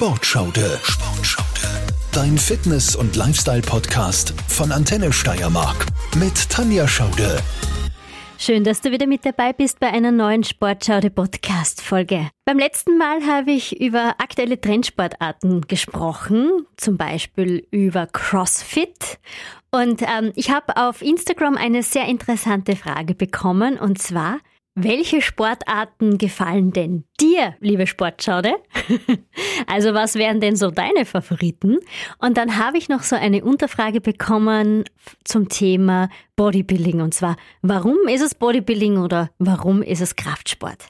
Sportschaude. Sportschaude. Dein Fitness- und Lifestyle-Podcast von Antenne Steiermark mit Tanja Schaude. Schön, dass du wieder mit dabei bist bei einer neuen Sportschaude Podcast Folge. Beim letzten Mal habe ich über aktuelle Trendsportarten gesprochen, zum Beispiel über CrossFit. Und ähm, ich habe auf Instagram eine sehr interessante Frage bekommen, und zwar, welche Sportarten gefallen denn dir, liebe Sportschaude? also was wären denn so deine Favoriten? Und dann habe ich noch so eine Unterfrage bekommen zum Thema Bodybuilding. Und zwar, warum ist es Bodybuilding oder warum ist es Kraftsport?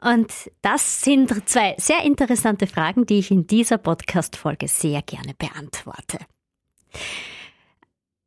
Und das sind zwei sehr interessante Fragen, die ich in dieser Podcast-Folge sehr gerne beantworte.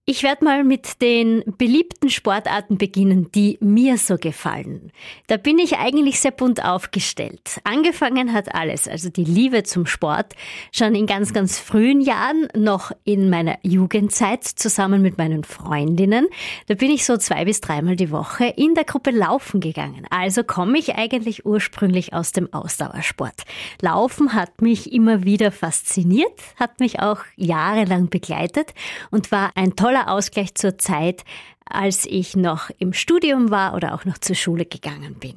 Ich werde mal mit den beliebten Sportarten beginnen, die mir so gefallen. Da bin ich eigentlich sehr bunt aufgestellt. Angefangen hat alles, also die Liebe zum Sport, schon in ganz, ganz frühen Jahren, noch in meiner Jugendzeit zusammen mit meinen Freundinnen. Da bin ich so zwei bis dreimal die Woche in der Gruppe Laufen gegangen. Also komme ich eigentlich ursprünglich aus dem Ausdauersport. Laufen hat mich immer wieder fasziniert, hat mich auch jahrelang begleitet und war ein toller toller Ausgleich zur Zeit, als ich noch im Studium war oder auch noch zur Schule gegangen bin.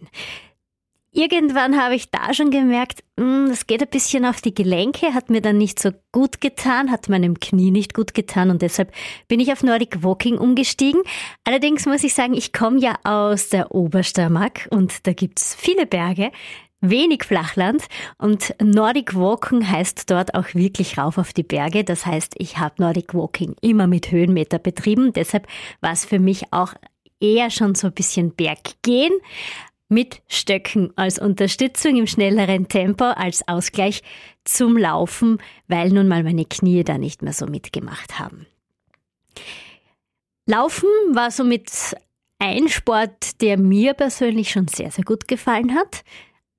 Irgendwann habe ich da schon gemerkt, hm, das geht ein bisschen auf die Gelenke, hat mir dann nicht so gut getan, hat meinem Knie nicht gut getan und deshalb bin ich auf Nordic Walking umgestiegen. Allerdings muss ich sagen, ich komme ja aus der Obersteiermark und da gibt es viele Berge wenig Flachland und Nordic Walking heißt dort auch wirklich rauf auf die Berge. Das heißt, ich habe Nordic Walking immer mit Höhenmeter betrieben. Deshalb war es für mich auch eher schon so ein bisschen Berggehen mit Stöcken als Unterstützung im schnelleren Tempo, als Ausgleich zum Laufen, weil nun mal meine Knie da nicht mehr so mitgemacht haben. Laufen war somit ein Sport, der mir persönlich schon sehr, sehr gut gefallen hat.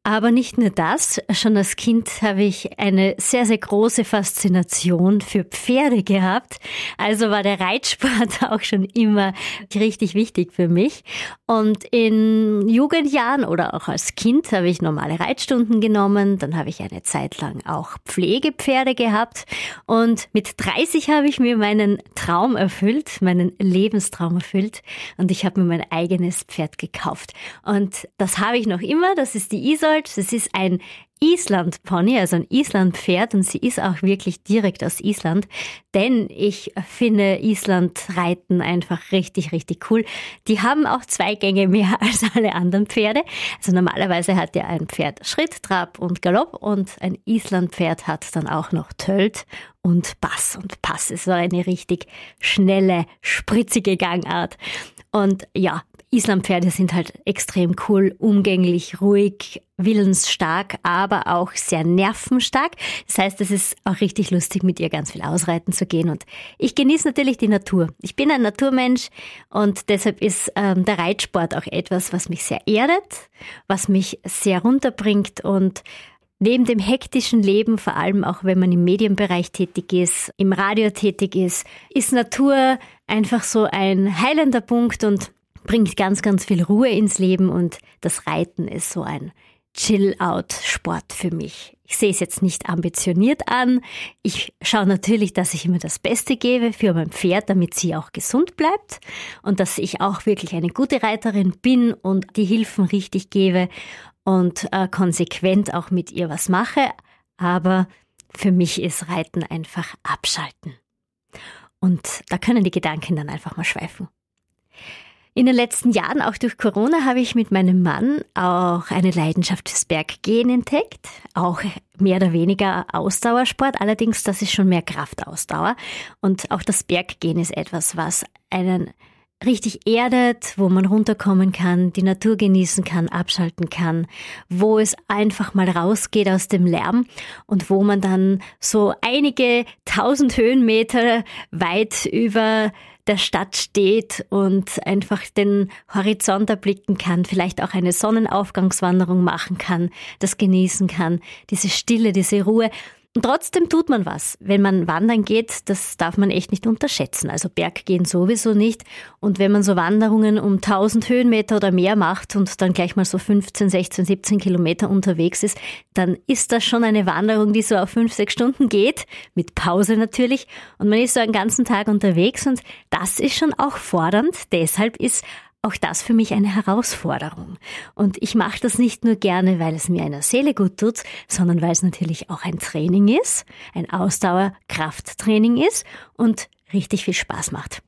Aber nicht nur das, schon als Kind habe ich eine sehr, sehr große Faszination für Pferde gehabt. Also war der Reitsport auch schon immer richtig wichtig für mich. Und in Jugendjahren oder auch als Kind habe ich normale Reitstunden genommen. Dann habe ich eine Zeit lang auch Pflegepferde gehabt. Und mit 30 habe ich mir meinen Traum erfüllt, meinen Lebenstraum erfüllt. Und ich habe mir mein eigenes Pferd gekauft. Und das habe ich noch immer. Das ist die Isol Gold. Das ist ein Island-Pony, also ein Island-Pferd und sie ist auch wirklich direkt aus Island, denn ich finde Island-Reiten einfach richtig, richtig cool. Die haben auch zwei Gänge mehr als alle anderen Pferde. Also normalerweise hat ja ein Pferd Schritt, Trab und Galopp und ein Island-Pferd hat dann auch noch Tölt und Bass. Und Pass ist so eine richtig schnelle, spritzige Gangart. Und ja, Islampferde sind halt extrem cool, umgänglich, ruhig, willensstark, aber auch sehr nervenstark. Das heißt, es ist auch richtig lustig, mit ihr ganz viel ausreiten zu gehen. Und ich genieße natürlich die Natur. Ich bin ein Naturmensch und deshalb ist ähm, der Reitsport auch etwas, was mich sehr erdet, was mich sehr runterbringt und Neben dem hektischen Leben, vor allem auch wenn man im Medienbereich tätig ist, im Radio tätig ist, ist Natur einfach so ein heilender Punkt und bringt ganz, ganz viel Ruhe ins Leben und das Reiten ist so ein Chill-out-Sport für mich. Ich sehe es jetzt nicht ambitioniert an. Ich schaue natürlich, dass ich immer das Beste gebe für mein Pferd, damit sie auch gesund bleibt und dass ich auch wirklich eine gute Reiterin bin und die Hilfen richtig gebe und äh, konsequent auch mit ihr was mache. Aber für mich ist Reiten einfach abschalten. Und da können die Gedanken dann einfach mal schweifen. In den letzten Jahren, auch durch Corona, habe ich mit meinem Mann auch eine Leidenschaft fürs Berggehen entdeckt. Auch mehr oder weniger Ausdauersport. Allerdings, das ist schon mehr Kraftausdauer. Und auch das Berggehen ist etwas, was einen richtig erdet, wo man runterkommen kann, die Natur genießen kann, abschalten kann, wo es einfach mal rausgeht aus dem Lärm und wo man dann so einige tausend Höhenmeter weit über der Stadt steht und einfach den Horizont erblicken kann, vielleicht auch eine Sonnenaufgangswanderung machen kann, das genießen kann, diese Stille, diese Ruhe. Und trotzdem tut man was. Wenn man wandern geht, das darf man echt nicht unterschätzen. Also Berggehen sowieso nicht. Und wenn man so Wanderungen um 1000 Höhenmeter oder mehr macht und dann gleich mal so 15, 16, 17 Kilometer unterwegs ist, dann ist das schon eine Wanderung, die so auf 5, 6 Stunden geht, mit Pause natürlich. Und man ist so einen ganzen Tag unterwegs und das ist schon auch fordernd. Deshalb ist auch das für mich eine Herausforderung. Und ich mache das nicht nur gerne, weil es mir einer Seele gut tut, sondern weil es natürlich auch ein Training ist, ein Ausdauerkrafttraining ist und richtig viel Spaß macht.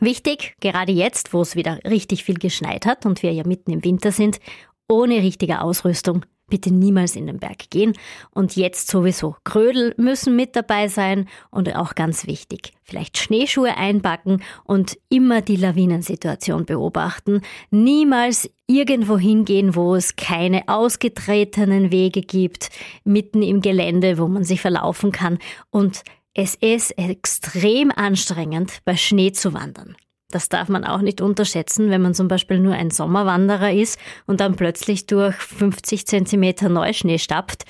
Wichtig, gerade jetzt, wo es wieder richtig viel geschneit hat und wir ja mitten im Winter sind, ohne richtige Ausrüstung bitte niemals in den Berg gehen. Und jetzt sowieso. Krödel müssen mit dabei sein und auch ganz wichtig. Vielleicht Schneeschuhe einpacken und immer die Lawinensituation beobachten. Niemals irgendwo hingehen, wo es keine ausgetretenen Wege gibt, mitten im Gelände, wo man sich verlaufen kann. Und es ist extrem anstrengend, bei Schnee zu wandern. Das darf man auch nicht unterschätzen, wenn man zum Beispiel nur ein Sommerwanderer ist und dann plötzlich durch 50 Zentimeter Neuschnee stapft.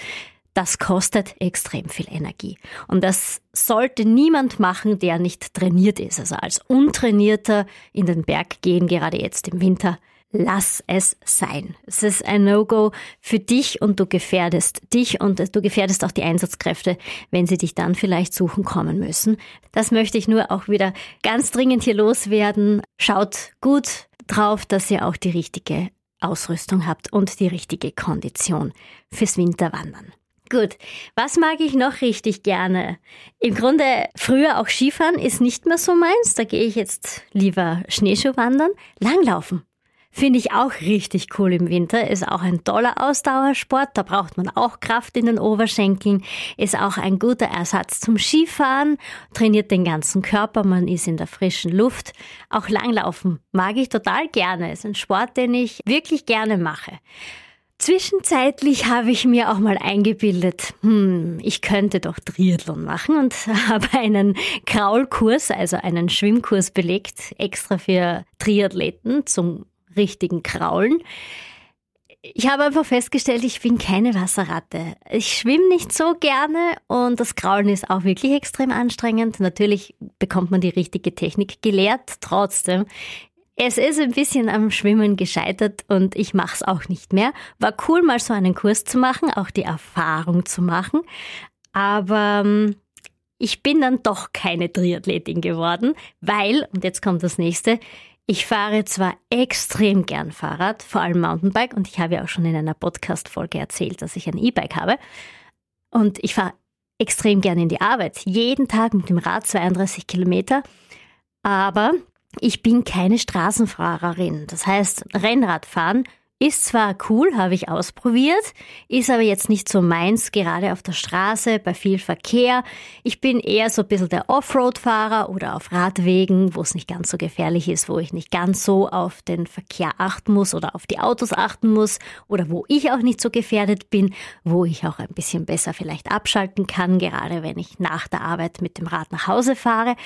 Das kostet extrem viel Energie. Und das sollte niemand machen, der nicht trainiert ist. Also als Untrainierter in den Berg gehen, gerade jetzt im Winter, lass es sein. Es ist ein No-Go für dich und du gefährdest dich und du gefährdest auch die Einsatzkräfte, wenn sie dich dann vielleicht suchen kommen müssen. Das möchte ich nur auch wieder ganz dringend hier loswerden. Schaut gut drauf, dass ihr auch die richtige Ausrüstung habt und die richtige Kondition fürs Winterwandern. Gut, was mag ich noch richtig gerne? Im Grunde früher auch Skifahren ist nicht mehr so meins, da gehe ich jetzt lieber Schneeschuhwandern. Langlaufen Finde ich auch richtig cool im Winter. Ist auch ein toller Ausdauersport. Da braucht man auch Kraft in den Oberschenkeln. Ist auch ein guter Ersatz zum Skifahren. Trainiert den ganzen Körper. Man ist in der frischen Luft. Auch Langlaufen mag ich total gerne. Ist ein Sport, den ich wirklich gerne mache. Zwischenzeitlich habe ich mir auch mal eingebildet, hm, ich könnte doch Triathlon machen und habe einen Kraulkurs, also einen Schwimmkurs belegt, extra für Triathleten zum richtigen Kraulen. Ich habe einfach festgestellt, ich bin keine Wasserratte. Ich schwimme nicht so gerne und das Kraulen ist auch wirklich extrem anstrengend. Natürlich bekommt man die richtige Technik gelehrt, trotzdem. Es ist ein bisschen am Schwimmen gescheitert und ich mache es auch nicht mehr. War cool, mal so einen Kurs zu machen, auch die Erfahrung zu machen. Aber ähm, ich bin dann doch keine Triathletin geworden, weil, und jetzt kommt das nächste, ich fahre zwar extrem gern Fahrrad, vor allem Mountainbike, und ich habe ja auch schon in einer Podcast-Folge erzählt, dass ich ein E-Bike habe. Und ich fahre extrem gern in die Arbeit, jeden Tag mit dem Rad 32 Kilometer. Aber ich bin keine Straßenfahrerin. Das heißt, Rennradfahren ist zwar cool, habe ich ausprobiert, ist aber jetzt nicht so meins, gerade auf der Straße, bei viel Verkehr. Ich bin eher so ein bisschen der Offroad-Fahrer oder auf Radwegen, wo es nicht ganz so gefährlich ist, wo ich nicht ganz so auf den Verkehr achten muss oder auf die Autos achten muss oder wo ich auch nicht so gefährdet bin, wo ich auch ein bisschen besser vielleicht abschalten kann, gerade wenn ich nach der Arbeit mit dem Rad nach Hause fahre.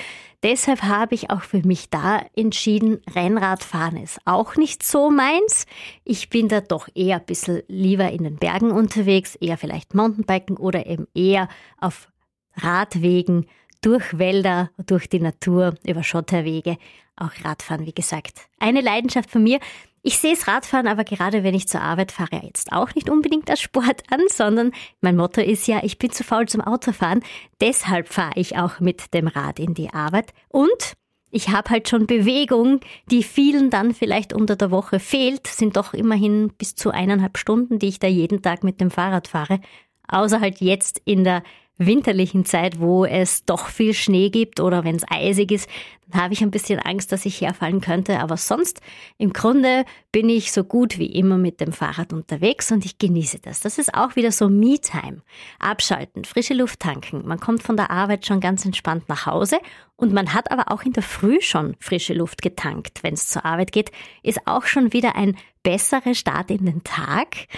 Deshalb habe ich auch für mich da entschieden, Rennradfahren ist auch nicht so meins. Ich bin da doch eher ein bisschen lieber in den Bergen unterwegs, eher vielleicht Mountainbiken oder eben eher auf Radwegen durch Wälder, durch die Natur, über Schotterwege. Auch Radfahren, wie gesagt. Eine Leidenschaft von mir. Ich sehe das Radfahren aber gerade, wenn ich zur Arbeit fahre, jetzt auch nicht unbedingt als Sport an, sondern mein Motto ist ja, ich bin zu faul zum Autofahren. Deshalb fahre ich auch mit dem Rad in die Arbeit. Und ich habe halt schon Bewegung, die vielen dann vielleicht unter der Woche fehlt, sind doch immerhin bis zu eineinhalb Stunden, die ich da jeden Tag mit dem Fahrrad fahre. Außer halt jetzt in der winterlichen Zeit, wo es doch viel Schnee gibt oder wenn es eisig ist, dann habe ich ein bisschen Angst, dass ich herfallen könnte. Aber sonst, im Grunde bin ich so gut wie immer mit dem Fahrrad unterwegs und ich genieße das. Das ist auch wieder so Me-Time. Abschalten, frische Luft tanken. Man kommt von der Arbeit schon ganz entspannt nach Hause und man hat aber auch in der Früh schon frische Luft getankt, wenn es zur Arbeit geht. Ist auch schon wieder ein besserer Start in den Tag.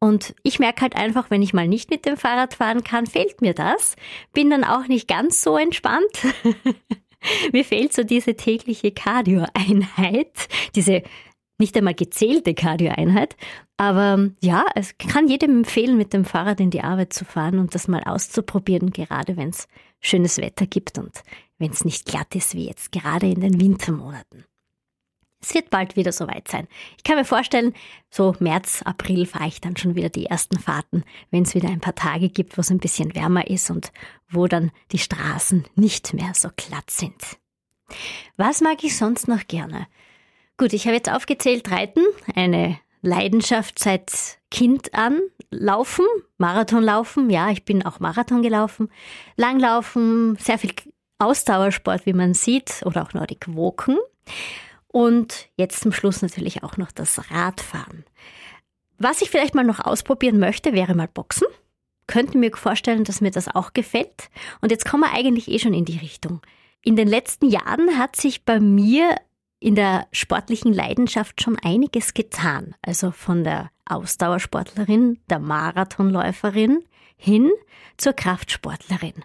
Und ich merke halt einfach, wenn ich mal nicht mit dem Fahrrad fahren kann, fehlt mir das. Bin dann auch nicht ganz so entspannt. mir fehlt so diese tägliche Cardio-Einheit, diese nicht einmal gezählte Kardioeinheit. Aber ja, es kann jedem empfehlen, mit dem Fahrrad in die Arbeit zu fahren und das mal auszuprobieren, gerade wenn es schönes Wetter gibt und wenn es nicht glatt ist wie jetzt gerade in den Wintermonaten. Es wird bald wieder soweit sein. Ich kann mir vorstellen, so März, April fahre ich dann schon wieder die ersten Fahrten, wenn es wieder ein paar Tage gibt, wo es ein bisschen wärmer ist und wo dann die Straßen nicht mehr so glatt sind. Was mag ich sonst noch gerne? Gut, ich habe jetzt aufgezählt, Reiten, eine Leidenschaft seit Kind an. Laufen, Marathon laufen, ja, ich bin auch Marathon gelaufen. Langlaufen, sehr viel Ausdauersport, wie man sieht, oder auch Nordic Walken. Und jetzt zum Schluss natürlich auch noch das Radfahren. Was ich vielleicht mal noch ausprobieren möchte, wäre mal Boxen. Könnte mir vorstellen, dass mir das auch gefällt. Und jetzt kommen wir eigentlich eh schon in die Richtung. In den letzten Jahren hat sich bei mir in der sportlichen Leidenschaft schon einiges getan. Also von der Ausdauersportlerin, der Marathonläuferin hin zur Kraftsportlerin.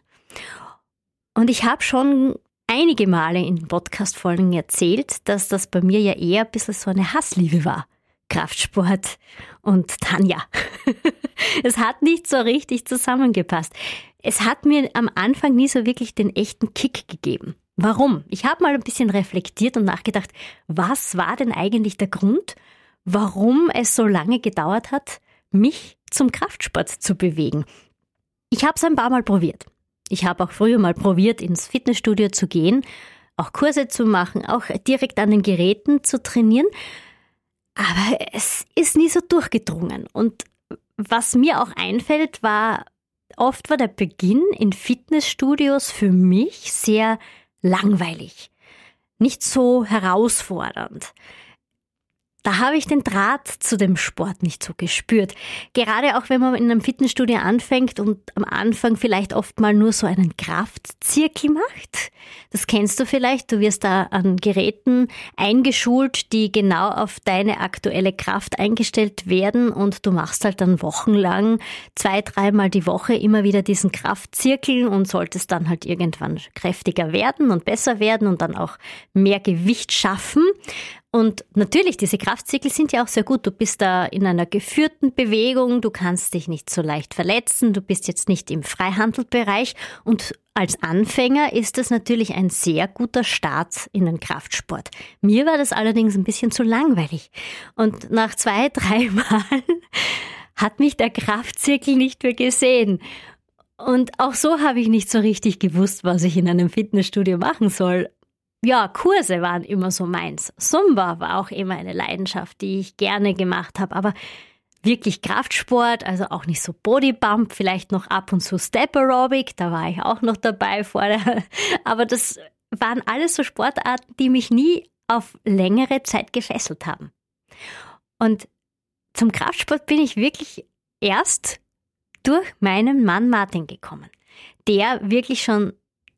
Und ich habe schon einige Male in Podcast-Folgen erzählt, dass das bei mir ja eher ein bisschen so eine Hassliebe war. Kraftsport und Tanja. es hat nicht so richtig zusammengepasst. Es hat mir am Anfang nie so wirklich den echten Kick gegeben. Warum? Ich habe mal ein bisschen reflektiert und nachgedacht, was war denn eigentlich der Grund, warum es so lange gedauert hat, mich zum Kraftsport zu bewegen. Ich habe es ein paar Mal probiert. Ich habe auch früher mal probiert, ins Fitnessstudio zu gehen, auch Kurse zu machen, auch direkt an den Geräten zu trainieren. Aber es ist nie so durchgedrungen. Und was mir auch einfällt, war, oft war der Beginn in Fitnessstudios für mich sehr langweilig, nicht so herausfordernd da habe ich den Draht zu dem Sport nicht so gespürt. Gerade auch wenn man in einem Fitnessstudio anfängt und am Anfang vielleicht oft mal nur so einen Kraftzirkel macht. Das kennst du vielleicht. Du wirst da an Geräten eingeschult, die genau auf deine aktuelle Kraft eingestellt werden und du machst halt dann wochenlang zwei, dreimal die Woche immer wieder diesen Kraftzirkel und solltest dann halt irgendwann kräftiger werden und besser werden und dann auch mehr Gewicht schaffen. Und natürlich, diese Kraftzirkel sind ja auch sehr gut. Du bist da in einer geführten Bewegung, du kannst dich nicht so leicht verletzen, du bist jetzt nicht im Freihandelbereich und als Anfänger ist das natürlich ein sehr guter Start in den Kraftsport. Mir war das allerdings ein bisschen zu langweilig. Und nach zwei, drei Mal hat mich der Kraftzirkel nicht mehr gesehen. Und auch so habe ich nicht so richtig gewusst, was ich in einem Fitnessstudio machen soll ja, Kurse waren immer so meins. Zumba war auch immer eine Leidenschaft, die ich gerne gemacht habe, aber wirklich Kraftsport, also auch nicht so Bodybump, vielleicht noch ab und zu Step Aerobic, da war ich auch noch dabei vorher, aber das waren alles so Sportarten, die mich nie auf längere Zeit gefesselt haben. Und zum Kraftsport bin ich wirklich erst durch meinen Mann Martin gekommen, der wirklich schon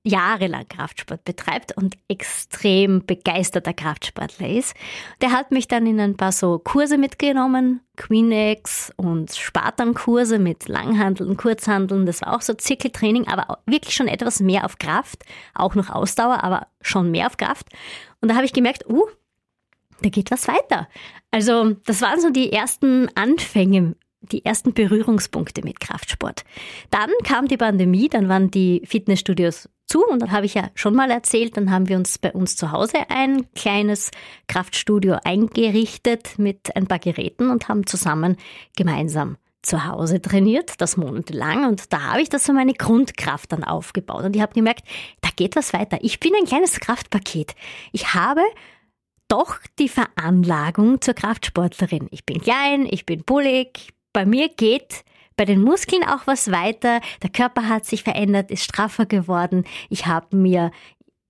jahrelang Kraftsport betreibt und extrem begeisterter Kraftsportler ist. Der hat mich dann in ein paar so Kurse mitgenommen, Queenex und Spartan-Kurse mit Langhandeln, Kurzhandeln. Das war auch so Zirkeltraining, aber wirklich schon etwas mehr auf Kraft, auch noch Ausdauer, aber schon mehr auf Kraft. Und da habe ich gemerkt, uh, da geht was weiter. Also das waren so die ersten Anfänge die ersten Berührungspunkte mit Kraftsport. Dann kam die Pandemie, dann waren die Fitnessstudios zu und dann habe ich ja schon mal erzählt, dann haben wir uns bei uns zu Hause ein kleines Kraftstudio eingerichtet mit ein paar Geräten und haben zusammen gemeinsam zu Hause trainiert, das monatelang und da habe ich das so meine Grundkraft dann aufgebaut und ich habe gemerkt, da geht was weiter. Ich bin ein kleines Kraftpaket. Ich habe doch die Veranlagung zur Kraftsportlerin. Ich bin klein, ich bin bullig, bei mir geht bei den Muskeln auch was weiter. Der Körper hat sich verändert, ist straffer geworden. Ich habe mir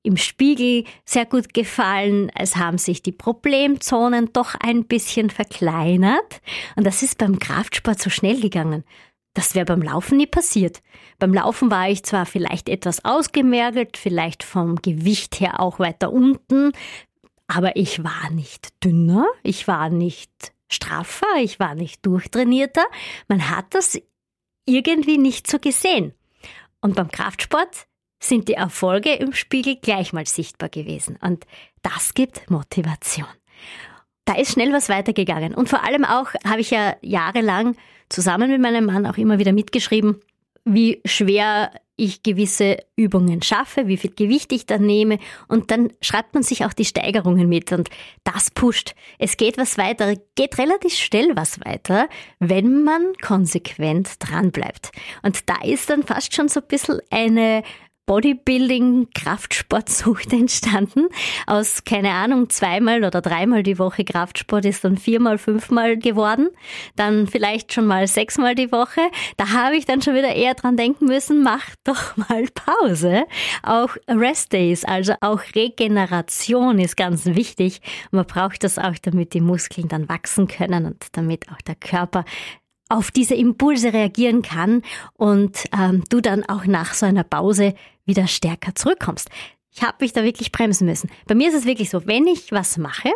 im Spiegel sehr gut gefallen. Es haben sich die Problemzonen doch ein bisschen verkleinert. Und das ist beim Kraftsport so schnell gegangen. Das wäre beim Laufen nie passiert. Beim Laufen war ich zwar vielleicht etwas ausgemergelt, vielleicht vom Gewicht her auch weiter unten, aber ich war nicht dünner, ich war nicht straffer, ich war nicht durchtrainierter. Man hat das irgendwie nicht so gesehen. Und beim Kraftsport sind die Erfolge im Spiegel gleich mal sichtbar gewesen. Und das gibt Motivation. da ist schnell was weitergegangen. Und vor allem auch habe ich ja jahrelang zusammen mit meinem Mann auch immer wieder mitgeschrieben, wie schwer ich gewisse Übungen schaffe, wie viel Gewicht ich dann nehme und dann schreibt man sich auch die Steigerungen mit und das pusht. Es geht was weiter, geht relativ schnell was weiter, wenn man konsequent dran bleibt. Und da ist dann fast schon so ein bisschen eine Bodybuilding, Kraftsportsucht entstanden. Aus, keine Ahnung, zweimal oder dreimal die Woche Kraftsport ist dann viermal, fünfmal geworden. Dann vielleicht schon mal sechsmal die Woche. Da habe ich dann schon wieder eher dran denken müssen, mach doch mal Pause. Auch Rest Days, also auch Regeneration ist ganz wichtig. Man braucht das auch, damit die Muskeln dann wachsen können und damit auch der Körper auf diese Impulse reagieren kann und ähm, du dann auch nach so einer Pause wieder stärker zurückkommst. Ich habe mich da wirklich bremsen müssen. Bei mir ist es wirklich so, wenn ich was mache,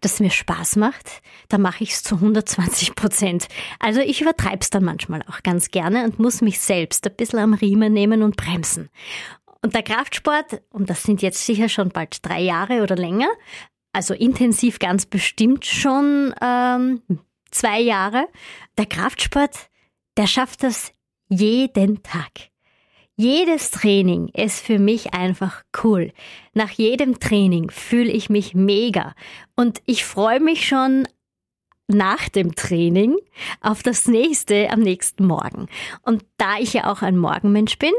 das mir Spaß macht, dann mache ich es zu 120 Prozent. Also ich übertreibe es dann manchmal auch ganz gerne und muss mich selbst ein bisschen am Riemen nehmen und bremsen. Und der Kraftsport, und das sind jetzt sicher schon bald drei Jahre oder länger, also intensiv ganz bestimmt schon ähm, zwei Jahre, der Kraftsport, der schafft das jeden Tag. Jedes Training ist für mich einfach cool. Nach jedem Training fühle ich mich mega und ich freue mich schon nach dem Training auf das nächste am nächsten Morgen. Und da ich ja auch ein Morgenmensch bin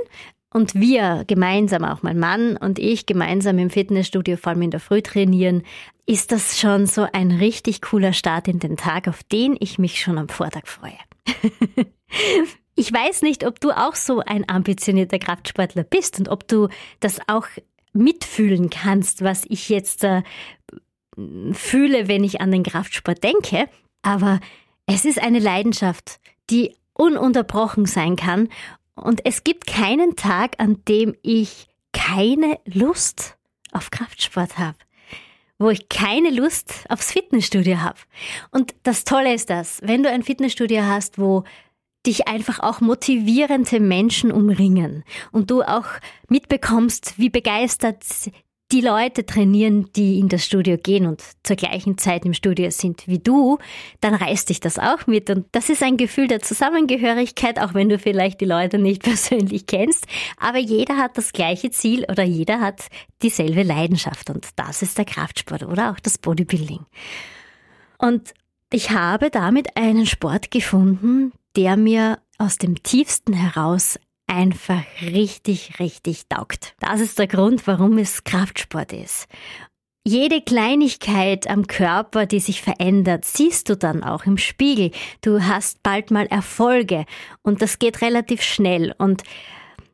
und wir gemeinsam, auch mein Mann und ich gemeinsam im Fitnessstudio, vor allem in der Früh trainieren, ist das schon so ein richtig cooler Start in den Tag, auf den ich mich schon am Vortag freue. Ich weiß nicht, ob du auch so ein ambitionierter Kraftsportler bist und ob du das auch mitfühlen kannst, was ich jetzt äh, fühle, wenn ich an den Kraftsport denke. Aber es ist eine Leidenschaft, die ununterbrochen sein kann. Und es gibt keinen Tag, an dem ich keine Lust auf Kraftsport habe wo ich keine Lust aufs Fitnessstudio habe. Und das Tolle ist das, wenn du ein Fitnessstudio hast, wo dich einfach auch motivierende Menschen umringen und du auch mitbekommst, wie begeistert die Leute trainieren, die in das Studio gehen und zur gleichen Zeit im Studio sind wie du, dann reißt dich das auch mit. Und das ist ein Gefühl der Zusammengehörigkeit, auch wenn du vielleicht die Leute nicht persönlich kennst. Aber jeder hat das gleiche Ziel oder jeder hat dieselbe Leidenschaft. Und das ist der Kraftsport oder auch das Bodybuilding. Und ich habe damit einen Sport gefunden, der mir aus dem tiefsten heraus einfach richtig, richtig taugt. Das ist der Grund, warum es Kraftsport ist. Jede Kleinigkeit am Körper, die sich verändert, siehst du dann auch im Spiegel. Du hast bald mal Erfolge und das geht relativ schnell und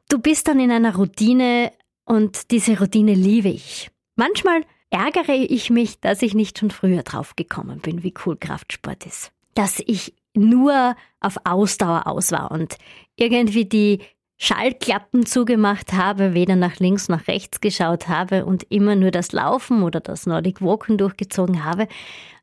du bist dann in einer Routine und diese Routine liebe ich. Manchmal ärgere ich mich, dass ich nicht schon früher drauf gekommen bin, wie cool Kraftsport ist. Dass ich nur auf Ausdauer aus war und irgendwie die Schallklappen zugemacht habe, weder nach links noch rechts geschaut habe und immer nur das Laufen oder das Nordic Walken durchgezogen habe.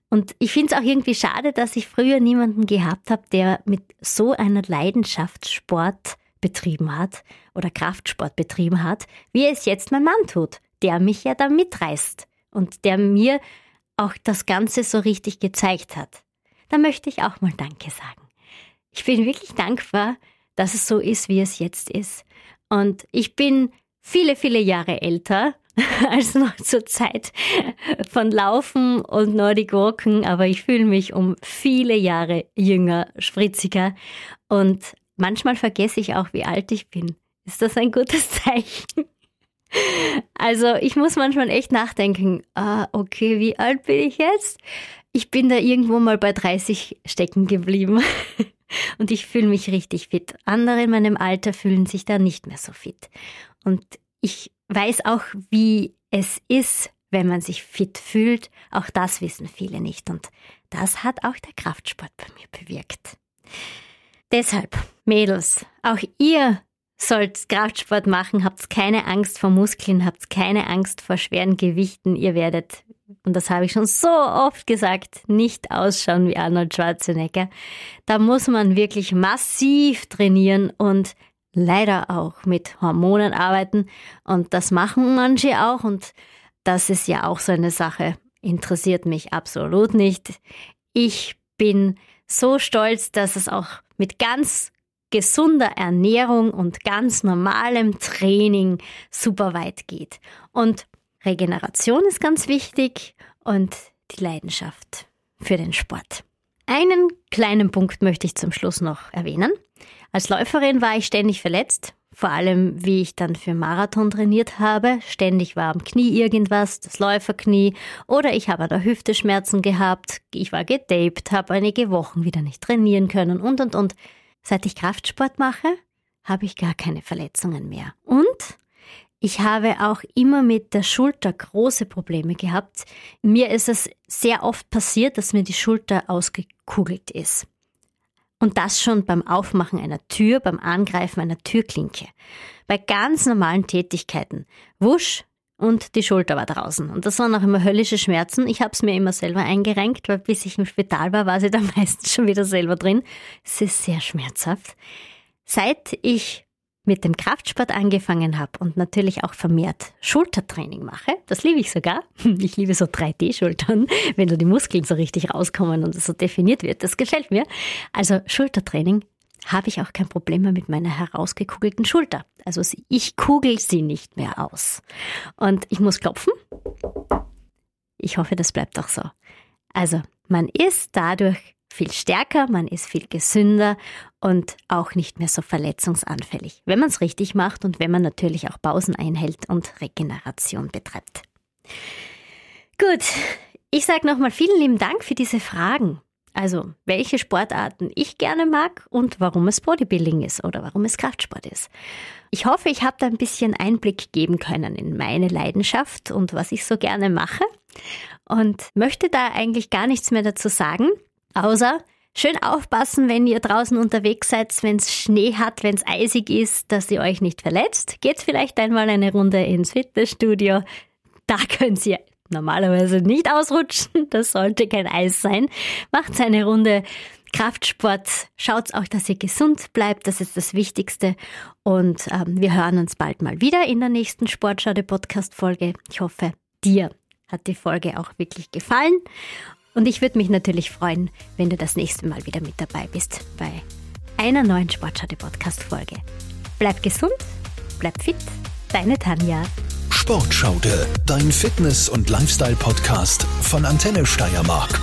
Und ich finde es auch irgendwie schade, dass ich früher niemanden gehabt habe, der mit so einer Leidenschaft Sport betrieben hat oder Kraftsport betrieben hat, wie es jetzt mein Mann tut, der mich ja da mitreißt und der mir auch das Ganze so richtig gezeigt hat da möchte ich auch mal Danke sagen. Ich bin wirklich dankbar, dass es so ist, wie es jetzt ist. Und ich bin viele, viele Jahre älter als noch zur Zeit von Laufen und Nordic Walken, aber ich fühle mich um viele Jahre jünger, spritziger und manchmal vergesse ich auch, wie alt ich bin. Ist das ein gutes Zeichen? Also ich muss manchmal echt nachdenken, ah, okay, wie alt bin ich jetzt? Ich bin da irgendwo mal bei 30 stecken geblieben. Und ich fühle mich richtig fit. Andere in meinem Alter fühlen sich da nicht mehr so fit. Und ich weiß auch, wie es ist, wenn man sich fit fühlt. Auch das wissen viele nicht. Und das hat auch der Kraftsport bei mir bewirkt. Deshalb, Mädels, auch ihr sollt Kraftsport machen, habt keine Angst vor Muskeln, habt keine Angst vor schweren Gewichten. Ihr werdet und das habe ich schon so oft gesagt, nicht ausschauen wie Arnold Schwarzenegger. Da muss man wirklich massiv trainieren und leider auch mit Hormonen arbeiten. Und das machen manche auch. Und das ist ja auch so eine Sache. interessiert mich absolut nicht. Ich bin so stolz, dass es auch mit ganz gesunder Ernährung und ganz normalem Training super weit geht. Und Regeneration ist ganz wichtig und die Leidenschaft für den Sport. Einen kleinen Punkt möchte ich zum Schluss noch erwähnen. Als Läuferin war ich ständig verletzt, vor allem wie ich dann für Marathon trainiert habe. Ständig war am Knie irgendwas, das Läuferknie, oder ich habe an der Hüfte Schmerzen gehabt, ich war getaped, habe einige Wochen wieder nicht trainieren können und und und. Seit ich Kraftsport mache, habe ich gar keine Verletzungen mehr. Und ich habe auch immer mit der Schulter große Probleme gehabt. Mir ist es sehr oft passiert, dass mir die Schulter ausgekugelt ist. Und das schon beim Aufmachen einer Tür, beim Angreifen einer Türklinke. Bei ganz normalen Tätigkeiten. Wusch und die Schulter war draußen. Und das waren auch immer höllische Schmerzen. Ich habe es mir immer selber eingerenkt, weil bis ich im Spital war, war sie dann meistens schon wieder selber drin. Es ist sehr schmerzhaft. Seit ich mit dem Kraftsport angefangen habe und natürlich auch vermehrt Schultertraining mache, das liebe ich sogar. Ich liebe so 3D-Schultern, wenn da die Muskeln so richtig rauskommen und es so definiert wird. Das gefällt mir. Also Schultertraining habe ich auch kein Problem mehr mit meiner herausgekugelten Schulter. Also ich kugel sie nicht mehr aus. Und ich muss klopfen. Ich hoffe, das bleibt auch so. Also man ist dadurch viel stärker, man ist viel gesünder und auch nicht mehr so verletzungsanfällig, wenn man es richtig macht und wenn man natürlich auch Pausen einhält und Regeneration betreibt. Gut, ich sage nochmal vielen lieben Dank für diese Fragen. Also, welche Sportarten ich gerne mag und warum es Bodybuilding ist oder warum es Kraftsport ist. Ich hoffe, ich habe da ein bisschen Einblick geben können in meine Leidenschaft und was ich so gerne mache und möchte da eigentlich gar nichts mehr dazu sagen. Außer schön aufpassen, wenn ihr draußen unterwegs seid, wenn es Schnee hat, wenn es eisig ist, dass ihr euch nicht verletzt. Geht vielleicht einmal eine Runde ins Fitnessstudio. Da könnt ihr normalerweise nicht ausrutschen. Das sollte kein Eis sein. Macht eine Runde Kraftsport. Schaut auch, dass ihr gesund bleibt. Das ist das Wichtigste. Und ähm, wir hören uns bald mal wieder in der nächsten Sportschau Podcast Folge. Ich hoffe, dir hat die Folge auch wirklich gefallen. Und ich würde mich natürlich freuen, wenn du das nächste Mal wieder mit dabei bist bei einer neuen Sportschau Podcast Folge. Bleib gesund, bleib fit, deine Tanja. Sportschaude, dein Fitness- und Lifestyle-Podcast von Antenne Steiermark.